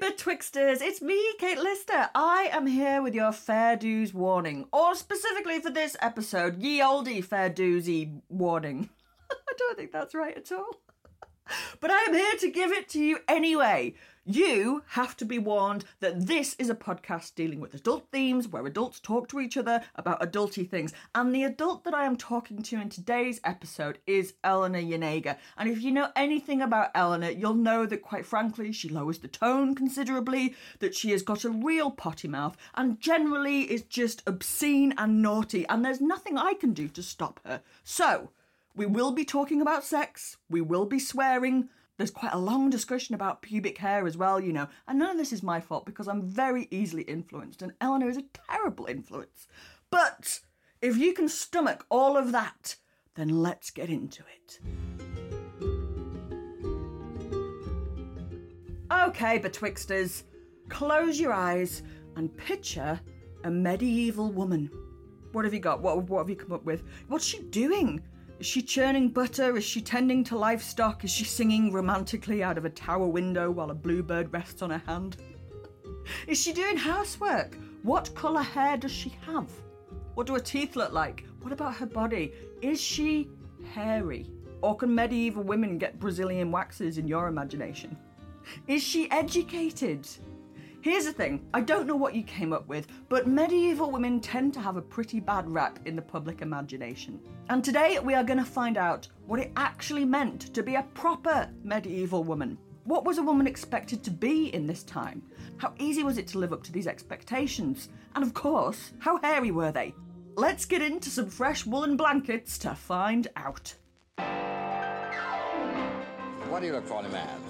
Betwixters. It's me, Kate Lister. I am here with your fair dues warning, or specifically for this episode, ye oldie fair doozy warning. I don't think that's right at all. But I am here to give it to you anyway. You have to be warned that this is a podcast dealing with adult themes where adults talk to each other about adulty things. And the adult that I am talking to in today's episode is Eleanor Janega. And if you know anything about Eleanor, you'll know that quite frankly, she lowers the tone considerably, that she has got a real potty mouth, and generally is just obscene and naughty, and there's nothing I can do to stop her. So, we will be talking about sex, we will be swearing. There's quite a long discussion about pubic hair as well, you know, and none of this is my fault because I'm very easily influenced, and Eleanor is a terrible influence. But if you can stomach all of that, then let's get into it. Okay, betwixters, close your eyes and picture a medieval woman. What have you got? What, what have you come up with? What's she doing? Is she churning butter? Is she tending to livestock? Is she singing romantically out of a tower window while a bluebird rests on her hand? Is she doing housework? What colour hair does she have? What do her teeth look like? What about her body? Is she hairy? Or can medieval women get Brazilian waxes in your imagination? Is she educated? Here's the thing I don't know what you came up with, but medieval women tend to have a pretty bad rap in the public imagination. And today we are going to find out what it actually meant to be a proper medieval woman. What was a woman expected to be in this time? How easy was it to live up to these expectations? And of course, how hairy were they? Let's get into some fresh woolen blankets to find out. What do you look for in a man?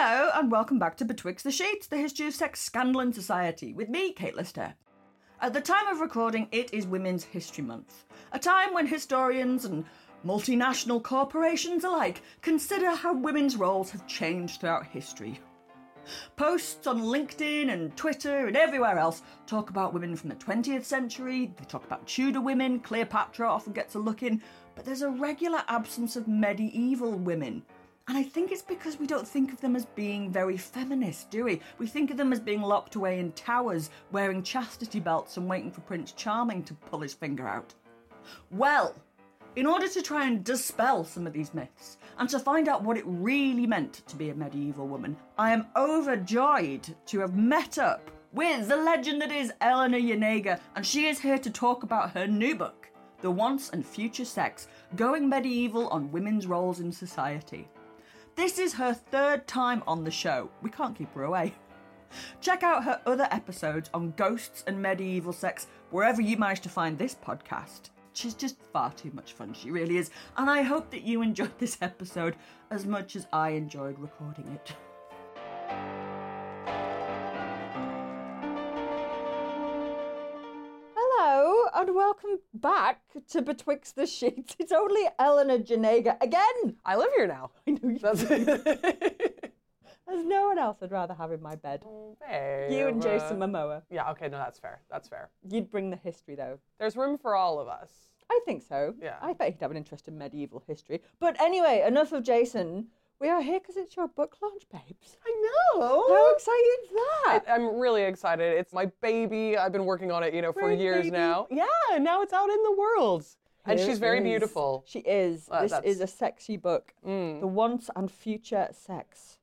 Hello, and welcome back to Betwixt the Sheets, the history of sex, scandal, in society, with me, Kate Lister. At the time of recording, it is Women's History Month, a time when historians and multinational corporations alike consider how women's roles have changed throughout history. Posts on LinkedIn and Twitter and everywhere else talk about women from the 20th century, they talk about Tudor women, Cleopatra often gets a look in, but there's a regular absence of medieval women. And I think it's because we don't think of them as being very feminist, do we? We think of them as being locked away in towers, wearing chastity belts and waiting for Prince Charming to pull his finger out. Well, in order to try and dispel some of these myths and to find out what it really meant to be a medieval woman, I am overjoyed to have met up with the legend that is Eleanor Janega, and she is here to talk about her new book, The Once and Future Sex Going Medieval on Women's Roles in Society. This is her third time on the show. We can't keep her away. Check out her other episodes on ghosts and medieval sex wherever you manage to find this podcast. She's just far too much fun, she really is. And I hope that you enjoyed this episode as much as I enjoyed recording it. and welcome back to Betwixt the Sheets. It's only Eleanor Janega again. I live here now. I know you That's do. There's no one else I'd rather have in my bed. You and uh, Jason Momoa. Yeah, okay, no, that's fair. That's fair. You'd bring the history though. There's room for all of us. I think so. Yeah. I bet he'd have an interest in medieval history. But anyway, enough of Jason. We are here because it's your book launch, babes. I know. How exciting is that? I, I'm really excited. It's my baby. I've been working on it, you know, for Right, years baby. now. Yeah, and now it's out in the world. and she's very is. beautiful. She is. Uh, this that's- is a sexy book. Mm. The Once and Future Sex.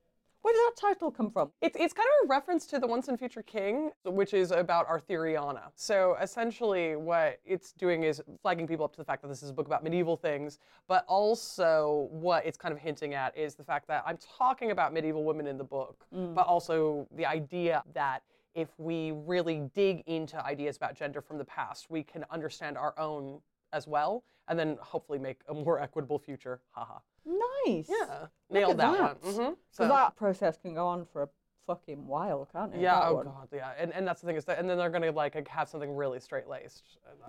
Where did that title come from? It's, it's kind of a reference to the Once and Future King, which is about Arthuriana. So essentially, what it's doing is flagging people up to the fact that this is a book about medieval things, but also what it's kind of hinting at is the fact that I'm talking about medieval women in the book, mm. but also the idea that if we really dig into ideas about gender from the past, we can understand our own as well, and then hopefully make a more equitable future. Haha. Nice. Yeah, nailed that, that. one. hmm So that process can go on for a fucking while, can't it? Yeah, that oh one? god, yeah, and and that's the thing is that, and then they're gonna like have something really straight laced.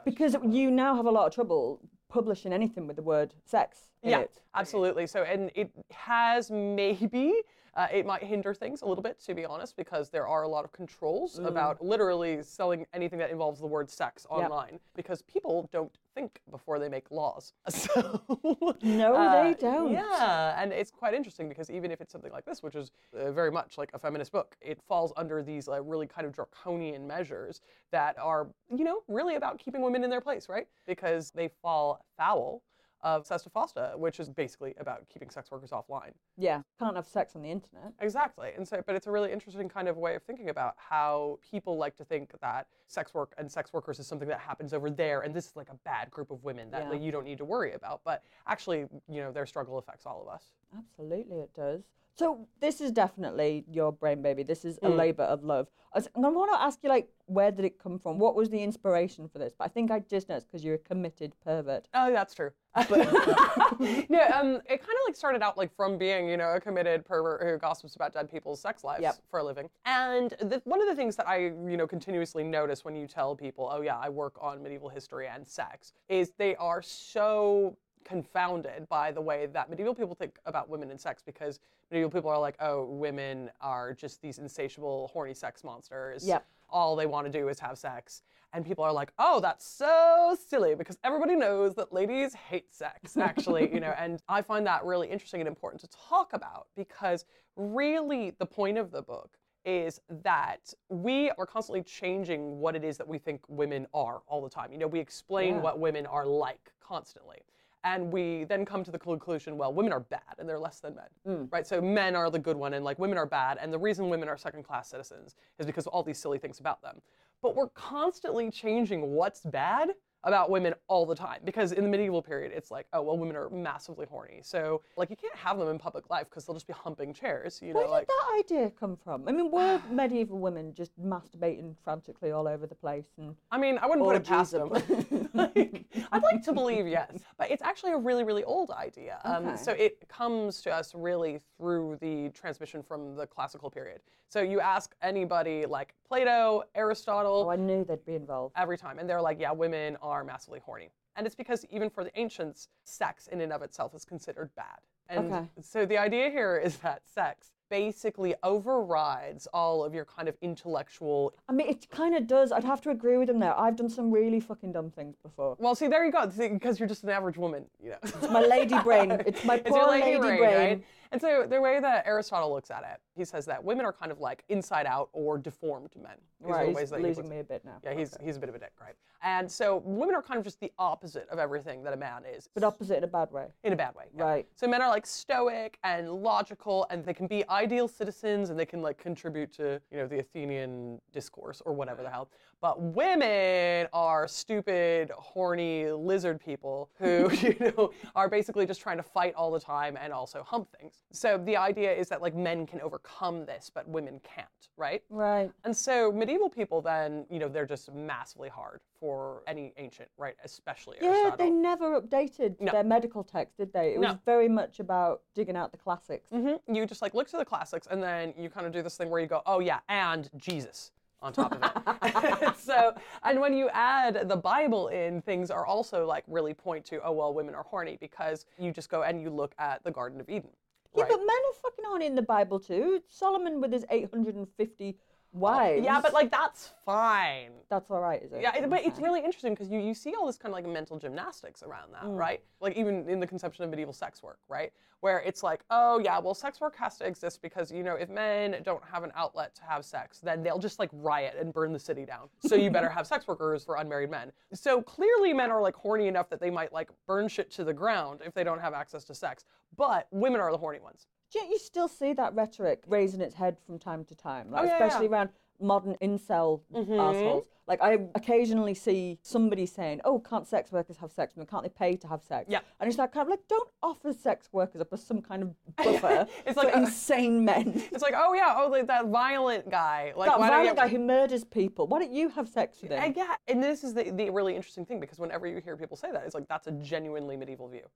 Because you now have a lot of trouble publishing anything with the word sex Yeah, it. absolutely. So, and it has maybe uh, it might hinder things a little bit, to be honest, because there are a lot of controls Mm. about literally selling anything that involves the word sex Yep. online, because people don't think before they make laws. So No, uh, they don't. Yeah, and it's quite interesting because even if it's something like this, which is uh, very much like a feminist book, it falls under these like really kind of draconian measures that are, you know, really about keeping women in their place, right? Because they fall foul of SESTA FOSTA, which is basically about keeping sex workers offline. Yeah, can't have sex on the internet. Exactly. And so, but it's a really interesting kind of way of thinking about how people like to think that sex work and sex workers is something that happens over there, and this is like a bad group of women that Yeah. like, you don't need to worry about. But actually, you know, their struggle affects all of us. Absolutely, it does. So this is definitely your brain baby. This is a Mm. labor of love. I was, I want to ask you, like, where did it come from? What was the inspiration for this? But I think I just know it's because you're a committed pervert. Oh, that's true. no, um, it kind of like started out like from being, you know, a committed pervert who gossips about dead people's sex lives Yep. for a living. And the, one of the things that I, you know, continuously notice when you tell people, oh yeah, I work on medieval history and sex, is they are so confounded by the way that medieval people think about women and sex because medieval people are like, oh, women are just these insatiable, horny sex monsters. Yep. All they want to do is have sex. And people are like, oh, that's so silly because everybody knows that ladies hate sex, actually, you know. And I find that really interesting and important to talk about because really the point of the book is that we are constantly changing what it is that we think women are all the time. You know, we explain Yeah. what women are like constantly. And we then come to the conclusion, well, women are bad and they're less than men, hmm. right? So men are the good one and like women are bad. And the reason women are second class citizens is because of all these silly things about them. But we're constantly changing what's bad about women all the time because in the medieval period it's like oh well women are massively horny so like you can't have them in public life because they'll just be humping chairs you know Where did like that idea come from? I mean, were medieval women just masturbating frantically all over the place? And I mean, I wouldn't put it past them. like, I'd like to believe yes, but it's actually a really, really old idea. Um, Okay. So it comes to us really through the transmission from the classical period. So you ask anybody like Plato, Aristotle, oh, I knew they'd be involved. every time, and they're like, yeah, women are massively horny. And it's because even for the ancients, sex in and of itself is considered bad. And Okay. so the idea here is that sex basically overrides all of your kind of intellectual I mean, it kind of does. I'd have to agree with him there. I've done some really fucking dumb things before. Well, see, there you go. Because you're just an average woman, you know. It's my lady brain. It's my It's poor your lady lady brain, brain. right? And so the way that Aristotle looks at it, he says that women are kind of like inside out or deformed men. These Right, he's losing me a bit now. Yeah, he's he's a bit of a dick, right? And so women are kind of just the opposite of everything that a man is. But opposite in a bad way. in a bad way. yeah. Right. So men are like stoic and logical, and they can be ideal citizens, and they can like contribute to you know the Athenian discourse or whatever the hell. But women are stupid, horny lizard people who you know are basically just trying to fight all the time and also hump things. So the idea is that like men can overcome this, but women can't, right? Right. And so medieval people then, you know, they're just massively hard for any ancient, right? Especially Yeah, Aristotle. they never updated No. their medical text, did they? It was No. very much about digging out the classics. hmm You just like look to the classics and then you kind of do this thing where you go, oh yeah, and Jesus on top of it. so, and when you add the Bible in, things are also like really point to, oh well, women are horny because you just go and you look at the Garden of Eden. Yeah, right? but men are fucking horny in the Bible too. Solomon with his 850 wives. yeah, but like that's fine. that's all right, is it? Yeah, it, but it's really interesting because you, you see all this kind of like mental gymnastics around that, Mm. right? Like even in the conception of medieval sex work, right? Where it's like, oh yeah, well, sex work has to exist because you know if men don't have an outlet to have sex, then they'll just like riot and burn the city down. So you better have sex workers for unmarried men. So clearly, men are like horny enough that they might like burn shit to the ground if they don't have access to sex. But women are the horny ones. Do you, still see that rhetoric raising its head from time to time, like, Oh, yeah, especially yeah. around modern incel Mhm. assholes. Like I occasionally see somebody saying, "Oh, can't sex workers have sex? Can't they pay to have sex?" Yeah. and it's like kind of like, don't offer sex workers up as some kind of buffer It's like, uh, insane men. It's like, oh yeah, oh like that violent guy. Like that why don't violent you- guy who murders people. Why don't you have sex with him? Uh, yeah, and this is the, the really interesting thing because whenever you hear people say that, it's like that's a genuinely medieval view.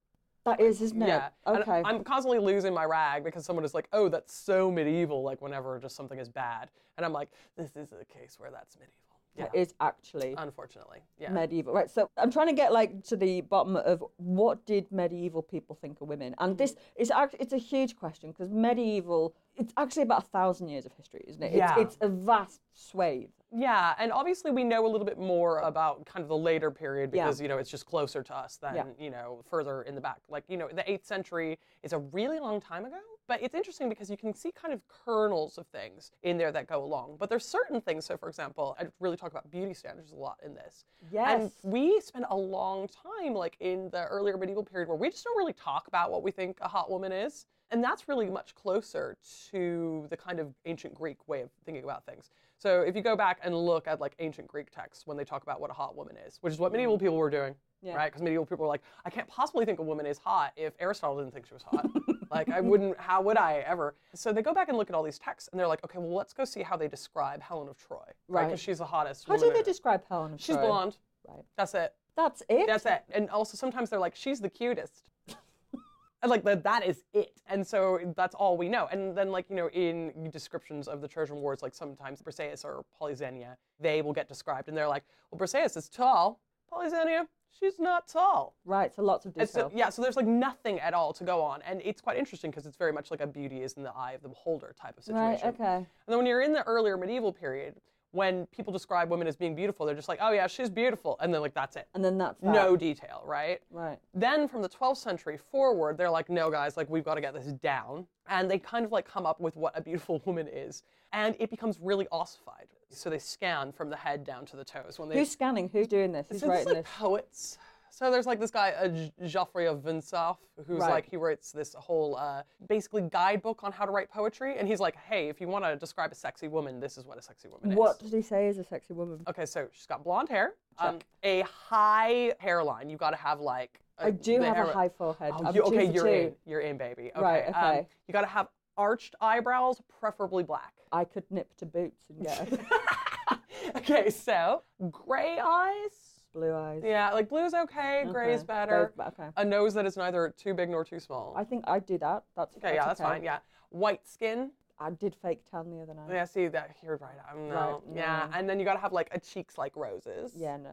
That is, isn't it? Yeah. and Okay. I'm constantly losing my rag because someone is like, oh, that's so medieval, like whenever just something is bad. And I'm like, this is a case where that's medieval. Yeah. That is actually Unfortunately. Yeah. medieval. Right. So I'm trying to get like to the bottom of what did medieval people think of women, and this is actually it's a huge question because medieval it's actually about a thousand years of history, isn't it? Yeah. It's, it's a vast swathe. Yeah, and obviously we know a little bit more about kind of the later period Yeah. because you know it's just closer to us than Yeah. you know further in the back. Like you know the eighth century is a really long time ago, but it's interesting because you can see kind of kernels of things in there that go along. But there's certain things. So for example, I really talk about beauty standards a lot in this. Yes. And we spend a long time like in the earlier medieval period where we just don't really talk about what we think a hot woman is. And that's really much closer to the kind of ancient Greek way of thinking about things. So if you go back and look at like ancient Greek texts when they talk about what a hot woman is, which is what medieval mm. people were doing, Yeah. right? Because medieval people were like, I can't possibly think a woman is hot if Aristotle didn't think she was hot. like I wouldn't, how would I ever? So they go back and look at all these texts and they're like, okay, well let's go see how they describe Helen of Troy, right? Right. Because she's the hottest. How do they describe Helen of She's Troy? She's blonde. Right. That's it. That's it. That's it. And also sometimes they're like, she's the cutest. And like that, that is it. And so that's all we know. And then like, you know, in descriptions of the Trojan Wars, like sometimes Briseis or Polyxena, they will get described and they're like, well, Briseis is tall. Polyxena, she's not tall. Right. So lots of detail. so, yeah, so there's like nothing at all to go on. And it's quite interesting because it's very much like a beauty is in the eye of the beholder type of situation. right. Okay. And then when you're in the earlier medieval period, when people describe women as being beautiful, they're just like, oh yeah, she's beautiful. And then like, that's it. And then that's that. No detail, right? Right. Then from the 12th century forward, they're like, no, guys, like we've got to get this down. And they kind of like come up with what a beautiful woman is. And it becomes really ossified. So they scan from the head down to the toes. When they, Who's scanning? Who's doing this? Who's so this is writing like this? poets. So there's like this guy, uh, Geoffrey of Vinsauf, who's Right. like, he writes this whole uh, basically guidebook on how to write poetry. And he's like, hey, if you want to describe a sexy woman, this is what a sexy woman What is. did he say is a sexy woman? Okay, so she's got blonde hair, um, a high hairline. You've got to have like. uh, I do have a high forehead. Oh, you, okay, you're two. in. You're in, baby. Okay. Right, Um, okay. you got to have arched eyebrows, preferably black. I could nip to Boots and get okay, so gray eyes. Blue eyes. Yeah, like blue's okay, gray's Okay, better. gray's okay. A nose that is neither too big nor too small. I think I'd do that. That's okay, yeah, that's okay. fine. Yeah, white skin. I did fake tan the other night. Yeah, see that you're right. I'm no, Right, yeah, yeah. and then you gotta have like a cheeks like roses. Yeah, no,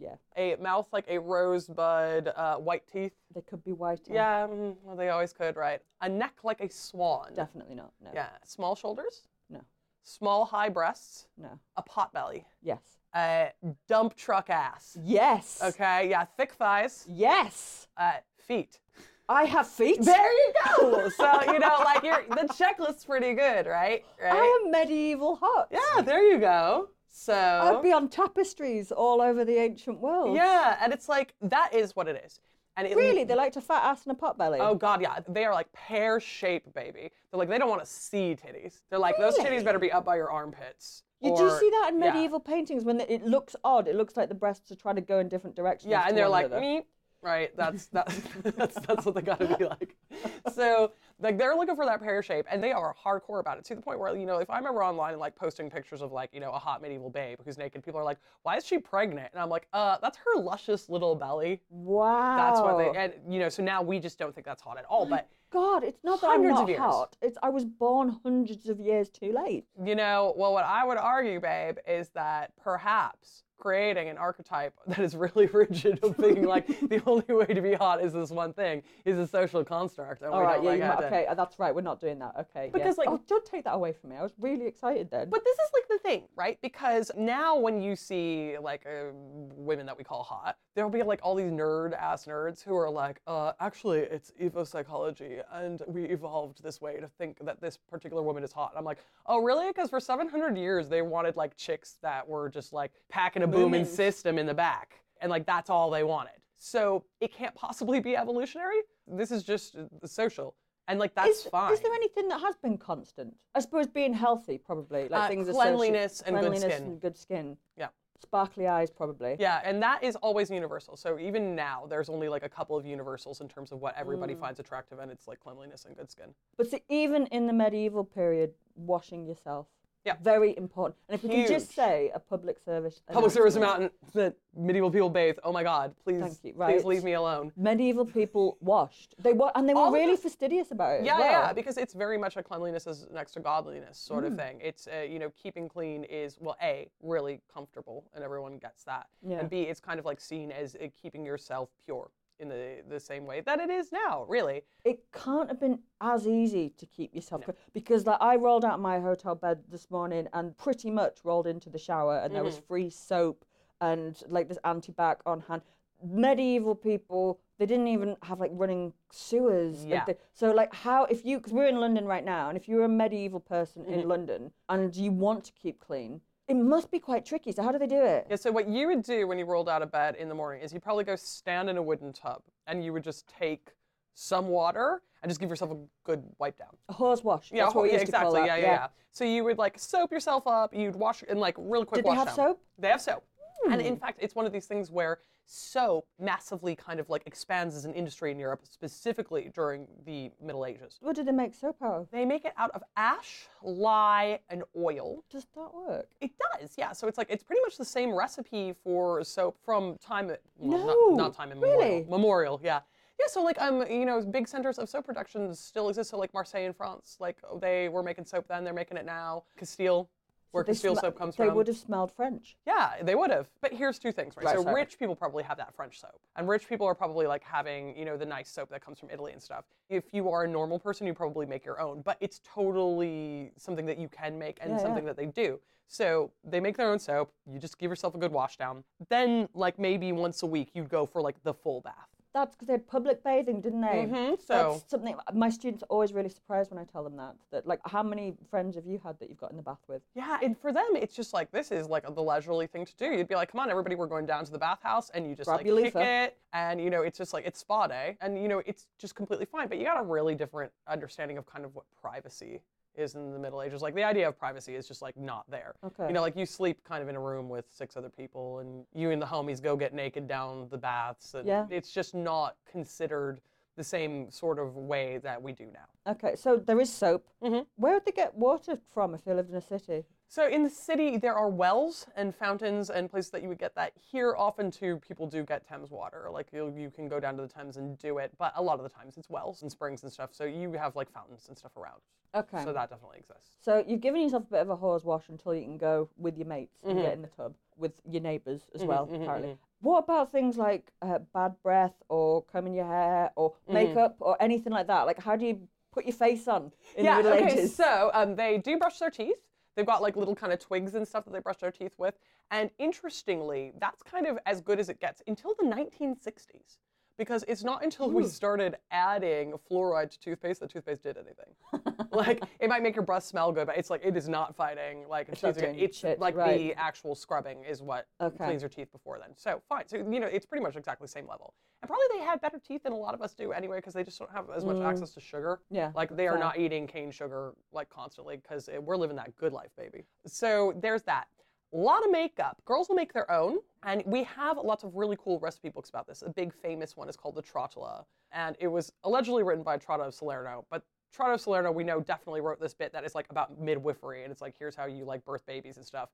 yeah. A mouth like a rosebud, uh, white teeth. They could be white. Yeah, mm, well, they always could, right? A neck like a swan. Definitely not. No. Yeah, small shoulders, No. small high breasts, No. a pot belly, Yes. A dump truck ass. Yes. Okay, yeah, thick thighs, Yes. uh, feet. I have feet. There you go. so you know, like you're the checklist's pretty good, right? Right. I am medieval hot. Yeah, there you go. So I'd be on tapestries all over the ancient world. yeah, and it's like that is what it is. And it, Really? They like a fat ass and a pot belly? Oh God, yeah, they are like pear shaped, baby. They're like they don't want to see titties. They're like those Really? titties better be up by your armpits. You do or- see that in yeah. medieval paintings when it looks odd. It looks like the breasts are trying to go in different directions. Yeah, and they're like, me. Right, that's that's that's that's what they gotta be like. So like they're looking for that pear shape, and they are hardcore about it to the point where you know if I'm ever online and like posting pictures of like you know a hot medieval babe who's naked, people are like, why is she pregnant? And I'm like, uh, that's her luscious little belly. Wow. That's what they and you know. So now we just don't think that's hot at all. But God, it's not that I'm not of years. hot. It's I was born hundreds of years too late. You know, well, what I would argue, babe, is that perhaps creating an archetype that is really rigid of being like the only way to be hot is this one thing is a social construct. And All right, yeah, like might, to- okay, uh, that's right. We're not doing that. Okay, yeah. Because, like- oh, don't take that away from me. I was really excited then. But this is like the thing, right? Because now when you see like uh, women that we call hot, there'll be like all these nerd ass nerds who are like, uh, actually, it's evo psychology, and we evolved this way to think that this particular woman is hot. And I'm like, oh, really? Because for 700 years they wanted like chicks that were just like packing a booming Booming. system in the back, and like that's all they wanted. So it can't possibly be evolutionary. This is just uh, social, and like that's is, fine. is there anything that has been constant? I suppose being healthy, probably. Like Uh, things associ- cleanliness and good cleanliness skin. and good skin. Yeah. Sparkly eyes, probably. Yeah, and that is always universal. So even now, there's only like a couple of universals in terms of what everybody finds attractive, and it's like cleanliness and good skin. But see, even in the medieval period, washing yourself. Yeah. Very important. And if we can just say a public service. Public service announcement. that medieval people bathe. Oh my God, please, Thank you. please leave me alone. Medieval people washed. They wa- and they were All really the- fastidious about it. Yeah, well. yeah, because it's very much a cleanliness is next to godliness sort Mm. of thing. It's uh, you know keeping clean is well a really comfortable and everyone gets that, Yeah. and b it's kind of like seen as uh, keeping yourself pure in the the same way that it is now. Really, it can't have been as easy to keep yourself clean because like I rolled out of my hotel bed this morning and pretty much rolled into the shower and there was Mm-hmm. free soap and like this antibac on hand. Medieval people they didn't even have like running sewers. like, Yeah. they- so like how if you because we're in London right now and if you're a medieval person Mm-hmm. in London and you want to keep clean, it must be quite tricky. So how do they do it? Yeah, so what you would do when you rolled out of bed in the morning is you'd probably go stand in a wooden tub and you would just take some water and just give yourself a good wipe down. A hose wash. Yeah, That's what yeah, used to call exactly. that. Yeah, yeah, yeah. So you would like soap yourself up, you'd wash in like real quick Did they have down. soap? They have soap. And Hmm. in fact, it's one of these things where soap massively kind of like expands as an industry in Europe, specifically during the Middle Ages. What did they make soap out of? They make it out of ash, lye, and oil. Does that work? It does, yeah. So it's like it's pretty much the same recipe for soap from time well, No, not, not time immemorial. really? Memorial, yeah. Yeah, so like um, you know, big centers of soap production still exist. So like Marseille in France, like they were making soap then, they're making it now. Castile, where They Castile sma- soap comes they from. They would have smelled French. Yeah, they would have. But here's two things, right? Right, so sorry. rich people probably have that French soap. And rich people are probably like having, you know, the nice soap that comes from Italy and stuff. If you are a normal person, you probably make your own. But it's totally something that you can make and Yeah, something yeah. that they do. So they make their own soap. You just give yourself a good wash down. Then, like maybe once a week, you'd go for like the full bath. That's because they had public bathing, didn't they? Mhm, so- That's something my students are always really surprised when I tell them that. That like, how many friends have you had that you've got in the bath with? Yeah, and for them, it's just like this is like the leisurely thing to do. You'd be like, "Come on, everybody, we're going down to the bathhouse," and you just Grab like your kick loofah. it, and you know, it's just like it's spa day, and you know, it's just completely fine. But you got a really different understanding of kind of what privacy is in the Middle Ages. Like the idea of privacy is just like not there. Okay. You know, like you sleep kind of in a room with six other people, and you and the homies go get naked down the baths, and Yeah. it's just not considered the same sort of way that we do now. Okay, so there is soap. Mhm. Where would they get water from if they lived in a city? So in the city, there are wells and fountains and places that you would get that. Here, often too, people do get Thames water. Like you, you can go down to the Thames and do it, but a lot of the times it's wells and springs and stuff. So you have like fountains and stuff around. Okay. So that definitely exists. So you've given yourself a bit of a hose wash until you can go with your mates and Mhm. get in the tub with your neighbours as Mhm, well, mhm, apparently. mhm. What about things like uh, bad breath or combing your hair or Mm-hmm. makeup or anything like that? Like, how do you put your face on in yeah. the Middle okay. Ages? So um, they do brush their teeth. They've got like little kind of twigs and stuff that they brush their teeth with. And interestingly, that's kind of as good as it gets until the 1960s. Because it's not until we started adding fluoride to toothpaste that toothpaste did anything. like it might make your breath smell good, but it's like it is not fighting like It's not teeth doing it's like right. the actual scrubbing is what Okay. cleans your teeth before then. So fine. So you know it's pretty much exactly the same level. And probably they had better teeth than a lot of us do anyway because they just don't have as much access to sugar. Mm. Yeah, Like they are fair. not eating cane sugar like constantly because we're living that good life, baby. So there's that. A lot of makeup. Girls will make their own, and we have lots of really cool recipe books about this. A big famous one is called the Trotula, and it was allegedly written by Trota of Salerno, but Trota of Salerno, we know, definitely wrote this bit that is like about midwifery, and it's like here's how you like birth babies and stuff.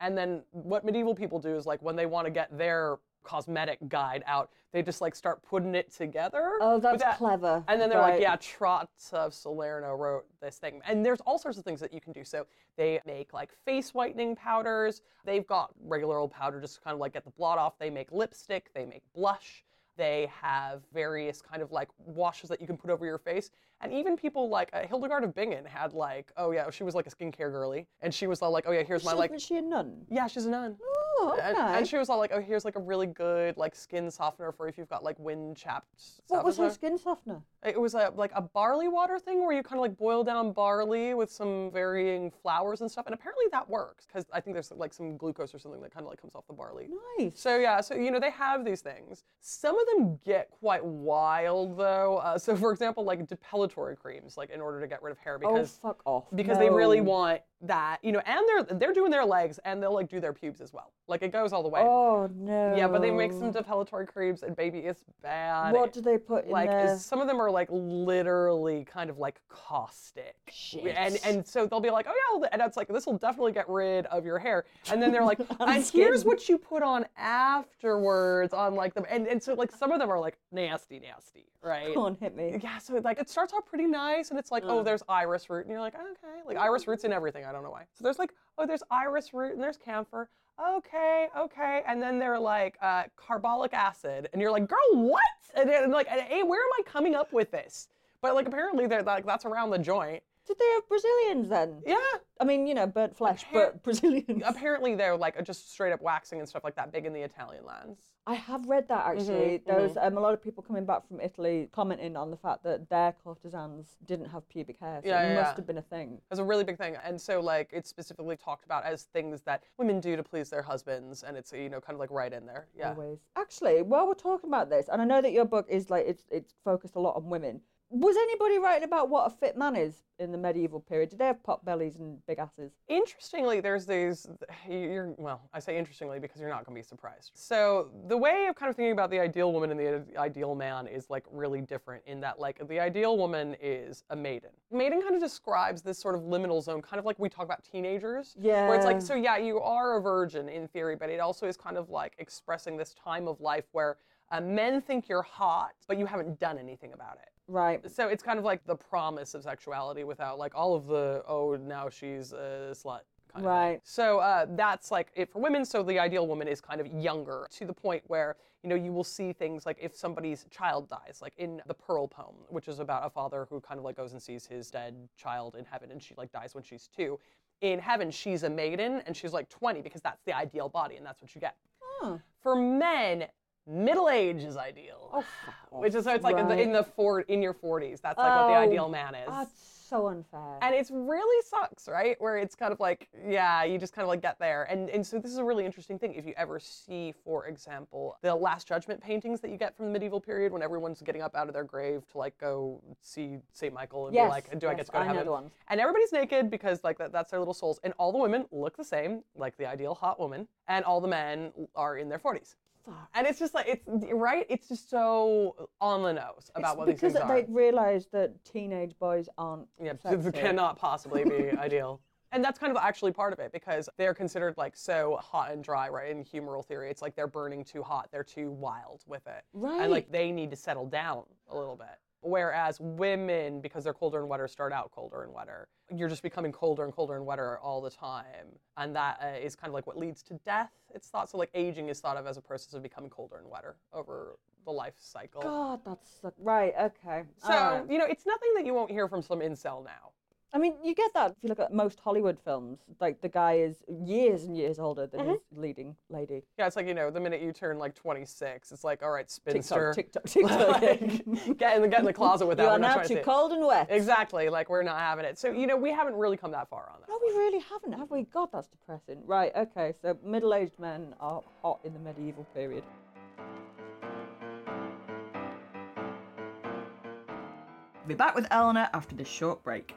And then what medieval people do is like when they want to get their cosmetic guide out, they just like start putting it together. Oh, that's that. clever. And then they're Right. like, yeah, Trot of Salerno wrote this thing. And there's all sorts of things that you can do. So they make like face whitening powders. They've got regular old powder just to kind of like get the blot off. They make lipstick. They make blush. They have various kind of like washes that you can put over your face. And even people like uh, Hildegard of Bingen had like, oh yeah, she was like a skincare girly. And she was all like, oh yeah, here's my like, was she a nun? yeah, she's a nun. Oh, okay. And, and she was all like, oh, here's like a really good like skin softener for if you've got like wind chapped what was her skin softener? it was a, like a barley water thing where you kind of like boil down barley with some varying flowers and stuff, and apparently that works because I think there's like some glucose or something that kind of like comes off the barley. Nice. So yeah, so you know they have these things. Some of them get quite wild though. Uh, so for example, like depilatory creams, like in order to get rid of hair because oh, fuck off. because they really want that, you know, and they're they're doing their legs and they'll like do their pubes as well. Like it goes all the way. Oh no. Yeah, but they make some depilatory creams and baby, it's bad. What do they put in like there? some of them are like literally kind of like caustic. And Shit. and and so they'll be like, oh yeah, and it's like this will definitely get rid of your hair. And then they're like, and here's what you put on afterwards on like them. And and so like some of them are like nasty, nasty, right? Come on, hit me. Yeah, so like it starts out pretty nice, and it's like, oh, mm. there's iris root, and you're like, okay, like iris root's in everything. I don't know why. So there's like, oh, there's iris root, and there's camphor. Okay, okay, and then they're like uh, carbolic acid, and you're like, girl, what? And, then, like, hey, where am I coming up with this? But like, apparently, they're like, that's around the joint. Did they have Brazilians then? Yeah. I mean, you know, burnt flesh, but Brazilians. Apparently, they're like just straight up waxing and stuff like that, big in the Italian lands. I have read that actually. Mhm, There was um, a lot of people coming back from Italy commenting on the fact that their courtesans didn't have pubic hair. So Yeah, it yeah, must yeah. have been a thing. It's a really big thing, and so like it's specifically talked about as things that women do to please their husbands, and it's you know kind of like right in there. Yeah. Always. Actually, while we're talking about this, and I know that your book is like it's it's focused a lot on women. Was anybody writing about what a fit man is in the medieval period? Did they have pot bellies and big asses? Interestingly, there's these. You're well. I say interestingly because you're not going to be surprised. So the way of kind of thinking about the ideal woman and the ideal man is like really different. In that, like the ideal woman is a maiden. Maiden kind of describes this sort of liminal zone, kind of like we talk about teenagers. Yeah. Where it's like, so yeah, you are a virgin in theory, but it also is kind of like expressing this time of life where uh, men think you're hot, but you haven't done anything about it. Right. So it's kind of like the promise of sexuality without like all of the oh now she's a slut. Kind of thing. Right. So uh, that's like it for women. So the ideal woman is kind of younger to the point where you know you will see things like if somebody's child dies, like in the Pearl poem, which is about a father who kind of like goes and sees his dead child in heaven, and she like dies when she's two. In heaven, she's a maiden and she's like 20 because that's the ideal body and that's what you get. For men, middle age is ideal. Oh, Which is so it's like in the, in the four in your 40s. That's like what the Oh, ideal man is. That's so unfair. And it's really sucks, right? Where it's kind of like, yeah, you just kind of like get there. And and so this is a really interesting thing. If you ever see, for example, the Last Judgment paintings that you get from the medieval period when everyone's getting up out of their grave to like go see Saint Michael and Yes, be like, do I get to go to heaven? And everybody's naked because like that, that's their little souls. And all the women look the same, like the ideal hot woman, and all the men are in their 40s. And it's just like it's right. It's just so on the nose about It's what these because things are. they realised that teenage boys aren't. Yeah, sexy. cannot possibly be ideal. And that's kind of actually part of it because they're considered like so hot and dry, right? In humoral theory, it's like they're burning too hot, they're too wild with it. Right. And like they need to settle down a little bit. Whereas women, because they're colder and wetter, start out colder and wetter. You're just becoming colder and colder and wetter all the time. And that uh, is kind of like what leads to death. It's thought so, like aging is thought of as a process of becoming colder and wetter over the life cycle. God, that's so- right. Okay. So, alright. you know, it's nothing that you won't hear from some incel now. I mean, you get that if you look at most Hollywood films. Like the guy is years and years older than Mm-hmm. his leading lady. Yeah, it's like, you know, the minute you turn like 26, it's like, all right, spinster. TikTok, TikTok. like, get, in the, get in the closet with that. you we're are not now trying to too see it. cold and wet. Exactly. Like, we're not having it. So, you know, we haven't really come that far on that. No, we really haven't, have we? God, that's depressing. Right. Okay. So middle-aged men are hot in the medieval period. We'll be back with Eleanor after this short break.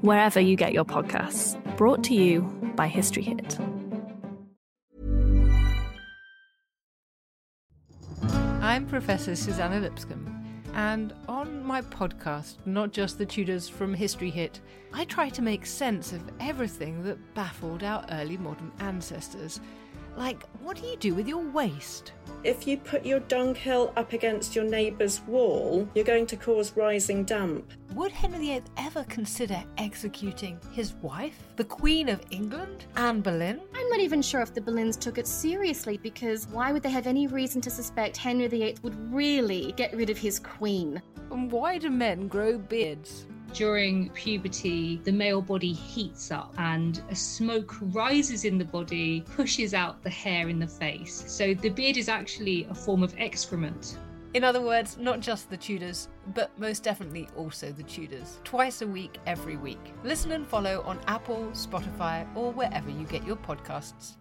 wherever you get your podcasts. Brought to you by History Hit. I'm Professor Suzannah Lipscomb, and on my podcast, Not Just the Tudors from History Hit, I try to make sense of everything that baffled our early modern ancestors. Like, what do you do with your waste? If you put your dunghill up against your neighbour's wall, you're going to cause rising damp. Would Henry VIII ever consider executing his wife, the Queen of England, Anne Boleyn? I'm not even sure if the Boleyns took it seriously because why would they have any reason to suspect Henry VIII would really get rid of his queen? And why do men grow beards? During puberty, the male body heats up and a smoke rises in the body, pushes out the hair in the face. So the beard is actually a form of excrement. In other words, not just the Tudors, but most definitely also the Tudors. Twice a week, every week. Listen and follow on Apple, Spotify, or wherever you get your podcasts.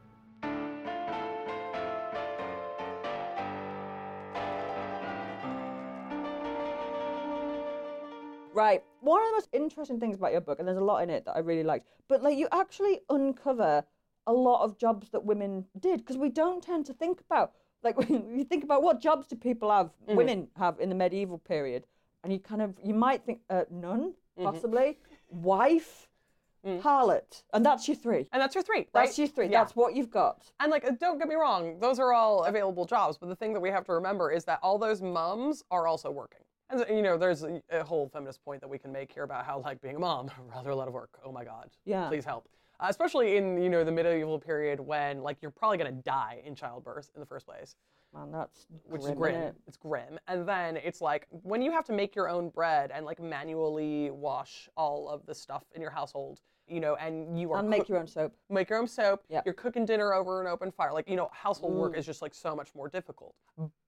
Right. One of the most interesting things about your book, and there's a lot in it that I really liked, but like you actually uncover a lot of jobs that women did because we don't tend to think about like when you think about what jobs do people have, Mhm. women have in the medieval period, and you kind of you might think uh, nun Mhm. possibly, wife, harlot, and that's your three. And that's your three, That's your three. Yeah. That's what you've got. And like, uh, don't get me wrong, those are all available jobs. But the thing that we have to remember is that all those mums are also working. And you know, there's a, a whole feminist point that we can make here about how like being a mom, rather a lot of work. Oh my God. Yeah. Please help. Uh, especially in you know the medieval period when like you're probably gonna die in childbirth in the first place. Man, that's which grim, is grim. innit? It's grim. And then it's like when you have to make your own bread and like manually wash all of the stuff in your household, you know, and you are And make cook- your own soap. make your own soap. Yeah. You're cooking dinner over an open fire. Like, you know, household work Mm. is just like so much more difficult.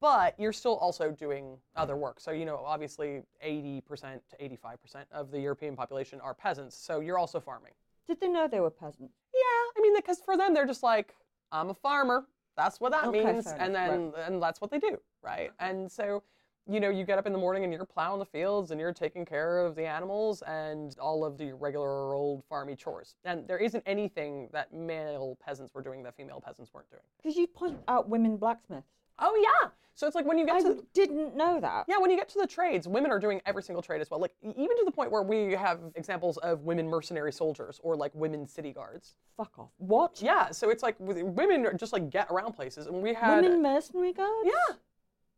But you're still also doing other work. So, you know, obviously 80% to 85% of the European population are peasants. So you're also farming. Did they know they were peasants? Yeah. I mean, because for them, they're just like, I'm a farmer. That's what that Okay, means. And then, and that's what they do. Right. And so, you know, you get up in the morning and you're plowing the fields and you're taking care of the animals and all of the regular old farmy chores. And there isn't anything that male peasants were doing that female peasants weren't doing. Because you point out women blacksmiths. Oh yeah. So it's like when you get I to didn't know that. yeah, when you get to the trades, women are doing every single trade as well. Like even to the point where we have examples of women mercenary soldiers or like women city guards. Fuck off. What? Yeah. So it's like women are just like get around places, and we had Women mercenary guards? Yeah.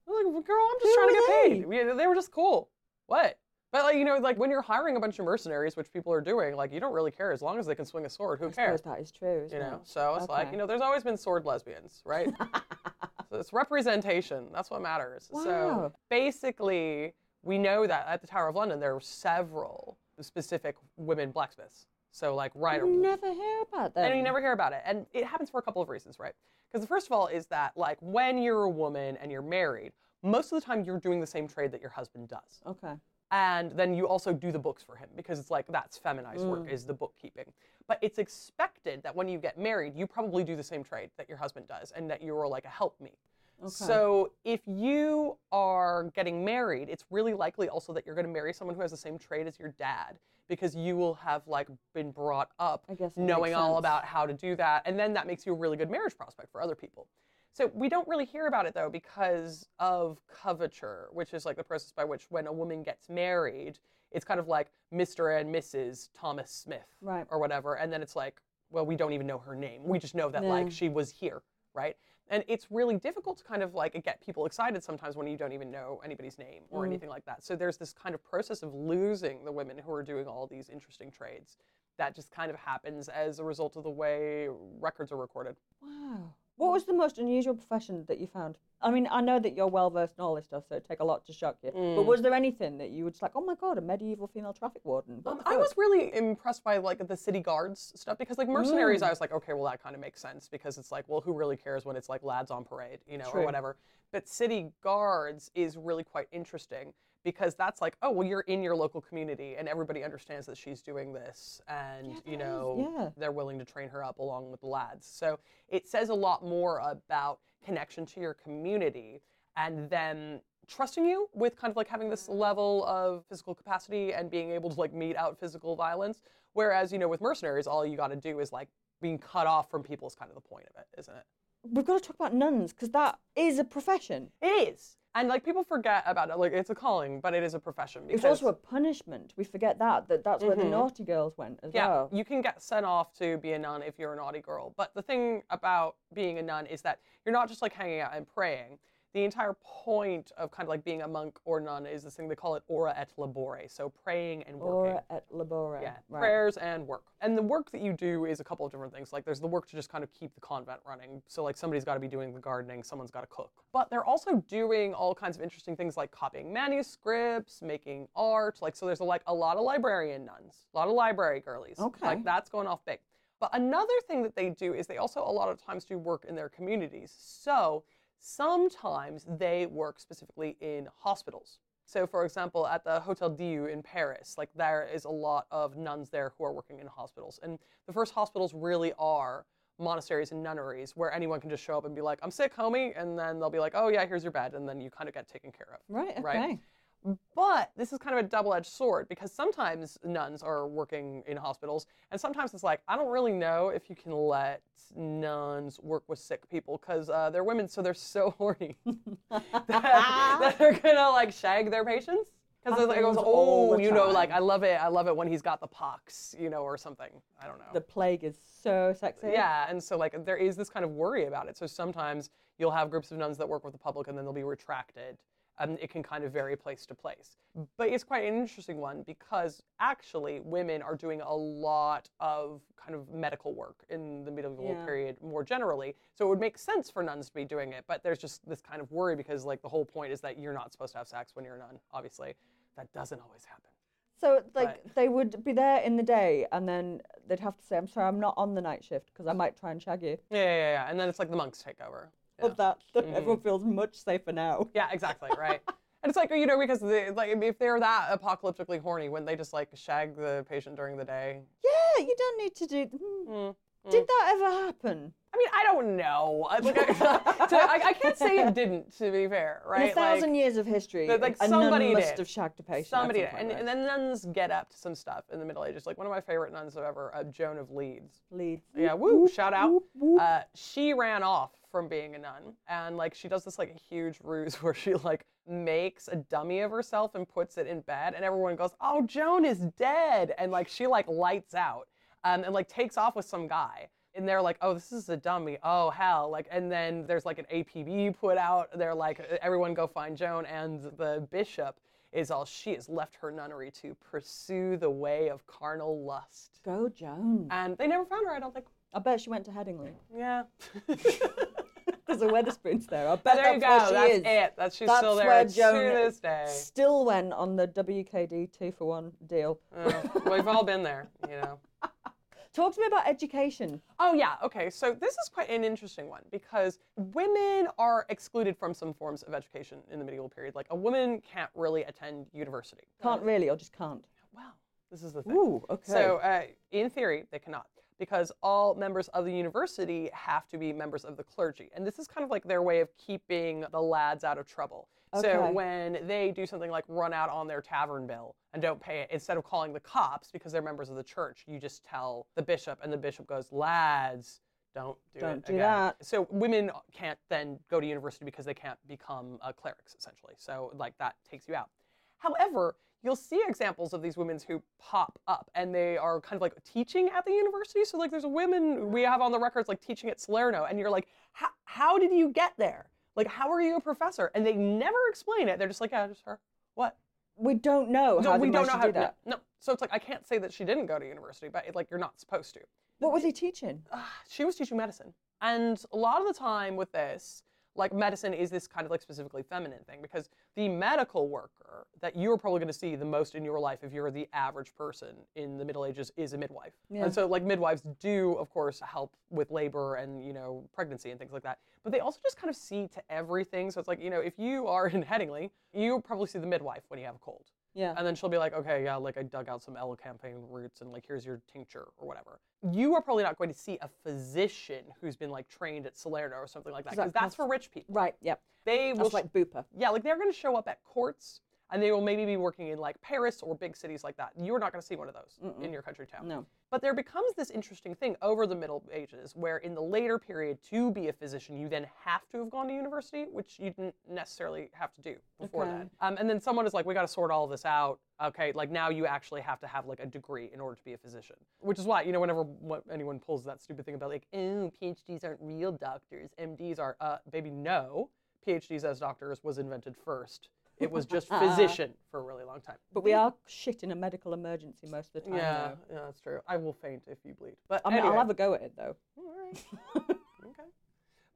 Like, girl, I'm just Who trying to get they? paid. We- they were just cool. What? But like you know, like when you're hiring a bunch of mercenaries, which people are doing, like you don't really care as long as they can swing a sword. Who I cares? that is true. You know. it? So it's like you know, there's always been sword lesbians, right? so it's representation. That's what matters. So basically, we know that at the Tower of London there were several specific women blacksmiths. So like right. You never hear about them. And you never hear about it. And it happens for a couple of reasons, right? Because the first of all is that, like, when you're a woman and you're married, most of the time you're doing the same trade that your husband does. Okay. And then you also do the books for him because it's like that's feminized work Mm. is the bookkeeping. But it's expected that when you get married, you probably do the same trade that your husband does and that you're like a helpmeet. Okay. So if you are getting married, it's really likely also that you're going to marry someone who has the same trade as your dad because you will have like been brought up I guess knowing all about how to do that and then that makes you a really good marriage prospect for other people. So we don't really hear about it though because of coverture, which is like the process by which when a woman gets married, it's kind of like Mr. and Mrs. Thomas Smith Right. or whatever and then it's like well we don't even know her name. We just know that Yeah. like she was here, right? And it's really difficult to kind of like get people excited sometimes when you don't even know anybody's name or Mm. anything like that. So there's this kind of process of losing the women who are doing all these interesting trades that just kind of happens as a result of the way records are recorded. Wow. What was the most unusual profession that you found? I mean, I know that you're well versed in all this stuff, so it'd take a lot to shock you. But Mm. was there anything that you were just like, oh my god, a medieval female traffic warden? Um, I was really impressed by like the city guards stuff because like mercenaries, Mm. I was like, okay, well that kind of makes sense because it's like, well, who really cares when it's like lads on parade, you know, True. or whatever. But city guards is really quite interesting because that's like, oh, well, you're in your local community and everybody understands that she's doing this, and you know, yeah. they're willing to train her up along with the lads. So it says a lot more about connection to your community and then trusting you with kind of like having this mm-hmm. level of physical capacity and being able to like meet out physical violence. Whereas, you know, with mercenaries, all you got to do is like being cut off from people is kind of the point of it, isn't it? We've got to talk about nuns because that is a profession. It is. And like people forget about it. Like it's a calling, but it is a profession. It's also a punishment. We forget that that that's where the Mhm. naughty girls went as yeah, well. you can get sent off to be a nun if you're a naughty girl. But the thing about being a nun is that you're not just like hanging out and praying. The entire point of kind of like being a monk or nun is this thing they call it ora et labora, so praying and working. Ora et labora. Yeah, Right. prayers and work. And the work that you do is a couple of different things. Like there's the work to just kind of keep the convent running. So like somebody's got to be doing the gardening, someone's got to cook. But they're also doing all kinds of interesting things like copying manuscripts, making art. Like so there's a, like a lot of librarian nuns, a lot of library girlies. Okay. Like that's going off big. But another thing that they do is they also a lot of times do work in their communities. So sometimes they work specifically in hospitals. So, for example, at the Hotel Dieu in Paris, like there is a lot of nuns there who are working in hospitals. And the first hospitals really are monasteries and nunneries where anyone can just show up and be like, I'm sick, homie. And then they'll be like, oh, yeah, here's your bed. And then you kind of get taken care of. Right. Okay. Right? But this is kind of a double edged sword because sometimes nuns are working in hospitals, and sometimes it's like, I don't really know if you can let nuns work with sick people because uh, they're women, so they're so horny that, that they're gonna like shag their patients. Because it goes, oh, you know, like I love it, I love it when he's got the pox, you know, or something. I don't know. The plague is so sexy. Yeah, and so like there is this kind of worry about it. So sometimes you'll have groups of nuns that work with the public and then they'll be retracted. And it can kind of vary place to place. But it's quite an interesting one because actually women are doing a lot of kind of medical work in the medieval Yeah. period more generally. So it would make sense for nuns to be doing it, but there's just this kind of worry because like the whole point is that you're not supposed to have sex when you're a nun, obviously. That doesn't always happen. So like they would be there in the day, and then they'd have to say, "I'm sorry, I'm not on the night shift because I might try and shag you." Yeah, yeah, yeah. And then it's like the monks take over. Of that, Mhm. everyone feels much safer now. Yeah, exactly, right. and it's like you know because they, like if they're that apocalyptically horny, wouldn't they just like shag the patient during the day? Yeah, you don't need to do. hmm. Did that ever happen? I mean, I don't know. I- Like, I, so I, I can't say it didn't. To be fair, right? In a thousand like, years of history, that, like somebody must did. have shagged a patient. Somebody did, and, right? and then nuns get up to some stuff in the Middle Ages. Like one of my favorite nuns ever, uh, Joan of Leeds. Leeds. Yeah, woo! Shout out. Uh, she ran off from being a nun, and like she does this like huge ruse where she like makes a dummy of herself and puts it in bed, and everyone goes, "Oh, Joan is dead," and like she like lights out, um, and like takes off with some guy. And they're like, oh, this is a dummy. Oh, hell. Like, and then there's like an APB put out. They're like, everyone go find Joan. And the bishop is all, she has left her nunnery to pursue the way of carnal lust. Go Joan. And they never found her, I don't think. I bet she went to Headingley. Yeah. There's a Wetherspoons there. I bet there you that's go. where she That's is. it. That's she's That's still there where to Joan this day. Still went on the WKD two for one deal. Uh, we've all been there, you know. Talk to me about education. Oh, yeah. Okay. So this is quite an interesting one because women are excluded from some forms of education in the medieval period. Like a woman can't really attend university. Can't really, or just can't. Well, this is the thing. Ooh, okay. So, uh, in theory, they cannot because all members of the university have to be members of the clergy. And this is kind of like their way of keeping the lads out of trouble. So when they do something like run out on their tavern bill and don't pay it, instead of calling the cops because they're members of the church, you just tell the bishop, and the bishop goes, lads, don't do Don't it do again." that. So women can't then go to university because they can't become uh, clerics, essentially. So like that takes you out. However, you'll see examples of these women who pop up and they are kind of like teaching at the university. So like there's a women we have on the records like teaching at Salerno and you're like, how, how did you get there? Like, how are you a professor? And they never explain it. They're just like, yeah, just her. What? We don't know No, how we don't know to do that. No, no. So it's like I can't say that she didn't go to university, but it, like you're not supposed to. What was he teaching? She was teaching medicine, and a lot of the time with this, like medicine is this kind of like specifically feminine thing because the medical worker that you're probably going to see the most in your life if you're the average person in the Middle Ages is a midwife. Yeah. And so like midwives do of course help with labor and you know pregnancy and things like that. But they also just kind of see to everything. So it's like, you know, if you are in Headingley, you probably see the midwife when you have a cold. Yeah. And then she'll be like, okay, yeah, like I dug out some elecampane roots and like here's your tincture or whatever. You are probably not going to see a physician who's been like trained at Salerno or something like that because that's for rich people. Right. Yep. They will That's like Bupa. yeah, like they're going to show up at courts and they will maybe be working in like Paris or big cities like that. You're not going to see one of those in your country town. No. But there becomes this interesting thing over the Middle Ages where in the later period to be a physician, you then have to have gone to university, which you didn't necessarily have to do before Okay. then. Um, and then someone is like, we got to sort all this out. Okay, like now you actually have to have like a degree in order to be a physician. Which is why, you know, whenever what, anyone pulls that stupid thing about like, oh, PhDs aren't real doctors, MDs are, uh, baby, no. PhDs as doctors was invented first. It was just ah. physician for a really long time. But we are shit in a medical emergency most of the time. Yeah, though. yeah, that's true. I will faint if you bleed. But I mean, anyway. I'll have a go at it though. okay.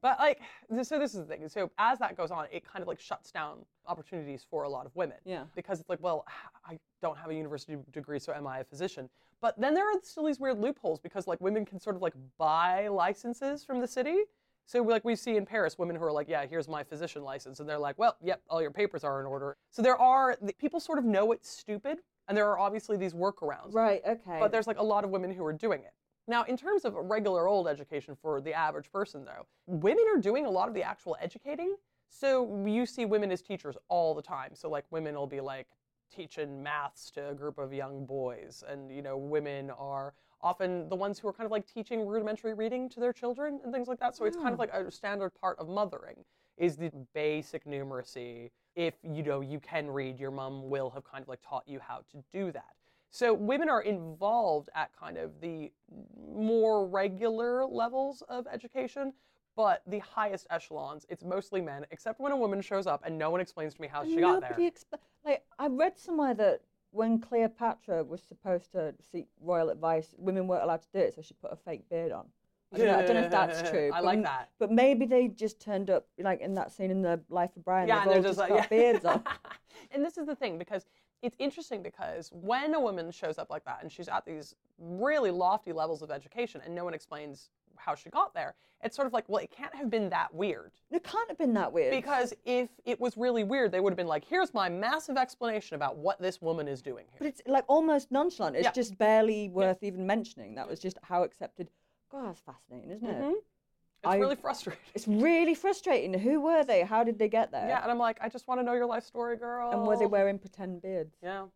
But like, so this is the thing. So as that goes on, it kind of like shuts down opportunities for a lot of women. Yeah. Because it's like, well, I don't have a university degree, so am I a physician? But then there are still these weird loopholes because like women can sort of like buy licenses from the city. So like we see in Paris, women who are like, yeah, here's my physician license, and they're like, well, yep, all your papers are in order. So there are people sort of know it's stupid, and there are obviously these workarounds. Right. Okay. But there's like a lot of women who are doing it. Now, in terms of regular old education for the average person, though, women are doing a lot of the actual educating. So you see women as teachers all the time. So like women will be like teaching maths to a group of young boys, and you know, women are often the ones who are kind of like teaching rudimentary reading to their children and things like that. So it's kind of Oh. like a standard part of mothering is the basic numeracy. If you know you can read, your mom will have kind of like taught you how to do that. So women are involved at kind of the more regular levels of education, but the highest echelons, it's mostly men, except when a woman shows up and no one explains to me how she got there. Nobody expe- like I read somewhere that when Cleopatra was supposed to seek royal advice, women weren't allowed to do it, so she put a fake beard on. I don't, know, I don't know if that's true. I but like that. But maybe they just turned up like in that scene in the Life of Brian. Yeah, they've and all they're just just got like- beards on. and this is the thing because it's interesting because when a woman shows up like that and she's at these really lofty levels of education and no one explains how she got there, it's sort of like, well, it can't have been that weird. It can't have been that weird. Because if it was really weird, they would have been like, here's my massive explanation about what this woman is doing here. But it's like almost nonchalant. It's Yeah. just barely worth even mentioning. That was just how accepted. God, that's fascinating, isn't it? Mhm. It's I- really frustrating. It's really frustrating. Who were they? How did they get there? Yeah, and I'm like, I just want to know your life story, girl. And were they wearing pretend beards? Yeah.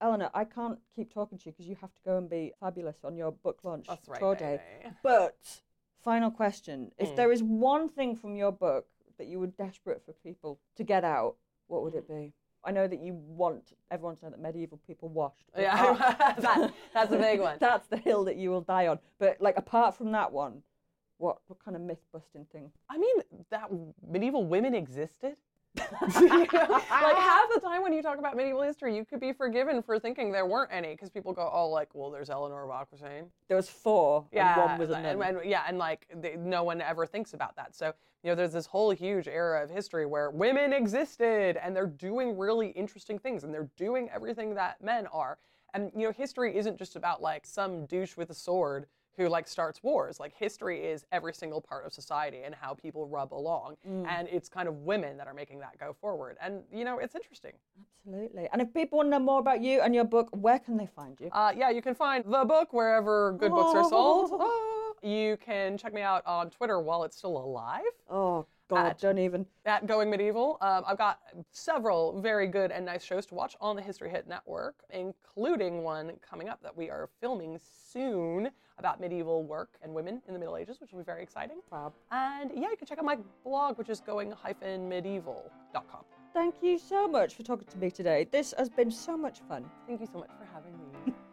Eleanor, I can't keep talking to you because you have to go and be fabulous on your book launch That's right, tour day. baby. But final question: If Mm. there is one thing from your book that you were desperate for people to get out, what would it be? I know that you want everyone to know that medieval people washed. Yeah, that- that's a big one. That's the hill that you will die on. But like apart from that one, what what kind of myth busting thing? I mean, that medieval women existed. You know, like half the time when you talk about medieval history, you could be forgiven for thinking there weren't any because people go, "Oh, like, well, there's Eleanor of Aquitaine." There was four, Yeah, and one was a and, nun. and- yeah, and like they, no one ever thinks about that. So you know, there's this whole huge era of history where women existed and they're doing really interesting things and they're doing everything that men are. And you know, history isn't just about like some douche with a sword who like starts wars. Like history is every single part of society and how people rub along, Mm. and it's kind of women that are making that go forward. And you know, it's interesting. Absolutely. And if people want to know more about you and your book, where can they find you? Uh, yeah, you can find the book wherever good books are sold. Ah. You can check me out on Twitter while it's still alive. Oh God, At- don't even. At Going Medieval. Um, I've got several very good and nice shows to watch on the History Hit Network, including one coming up that we are filming soon about medieval work and women in the Middle Ages, which will be very exciting. And yeah, you can check out my blog, which is going-medieval.com. Thank you so much for talking to me today. This has been so much fun. Thank you so much for having me.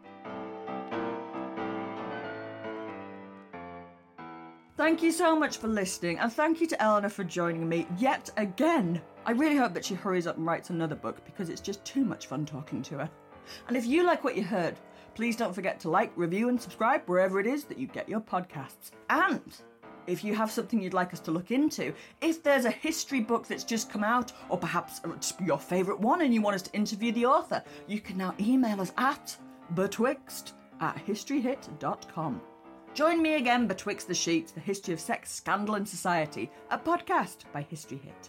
Thank you so much for listening, and thank you to Eleanor for joining me yet again. I really hope that she hurries up and writes another book because it's just too much fun talking to her. And if you like what you heard, please don't forget to like, review, and subscribe wherever it is that you get your podcasts. And if you have something you'd like us to look into, if there's a history book that's just come out, or perhaps your favourite one and you want us to interview the author, you can now email us at betwixt at historyhit.com. Join me again betwixt the sheets, the history of sex, scandal, and society, a podcast by History Hit.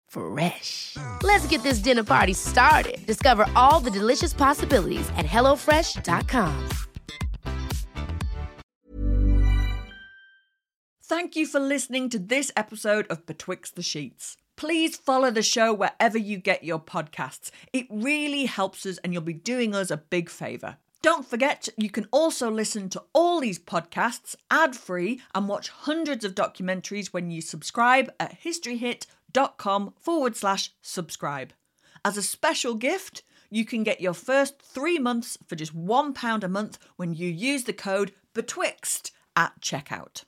Fresh. Let's get this dinner party started. Discover all the delicious possibilities at hellofresh.com. Thank you for listening to this episode of Betwixt the Sheets. Please follow the show wherever you get your podcasts. It really helps us, and you'll be doing us a big favour. Don't forget, you can also listen to all these podcasts ad free and watch hundreds of documentaries when you subscribe at historyhit.com forward slash subscribe. As a special gift, you can get your first three months for just £1 a month when you use the code BETWIXT at checkout.